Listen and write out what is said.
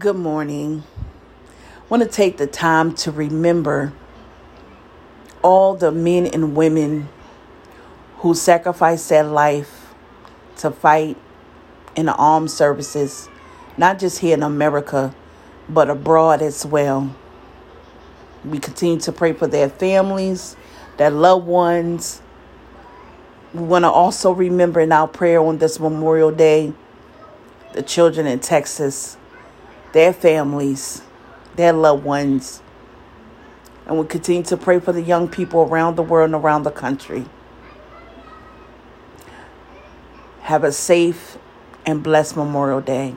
Good morning. I want to take the time to remember all the men and women who sacrificed their life to fight in the armed services, not just here in America, but abroad as well. We continue to pray for their families, their loved ones. We want to also remember in our prayer on this Memorial Day the children in Texas, their families, their loved ones. And we continue to pray for the young people around the world and around the country. Have a safe and blessed Memorial Day.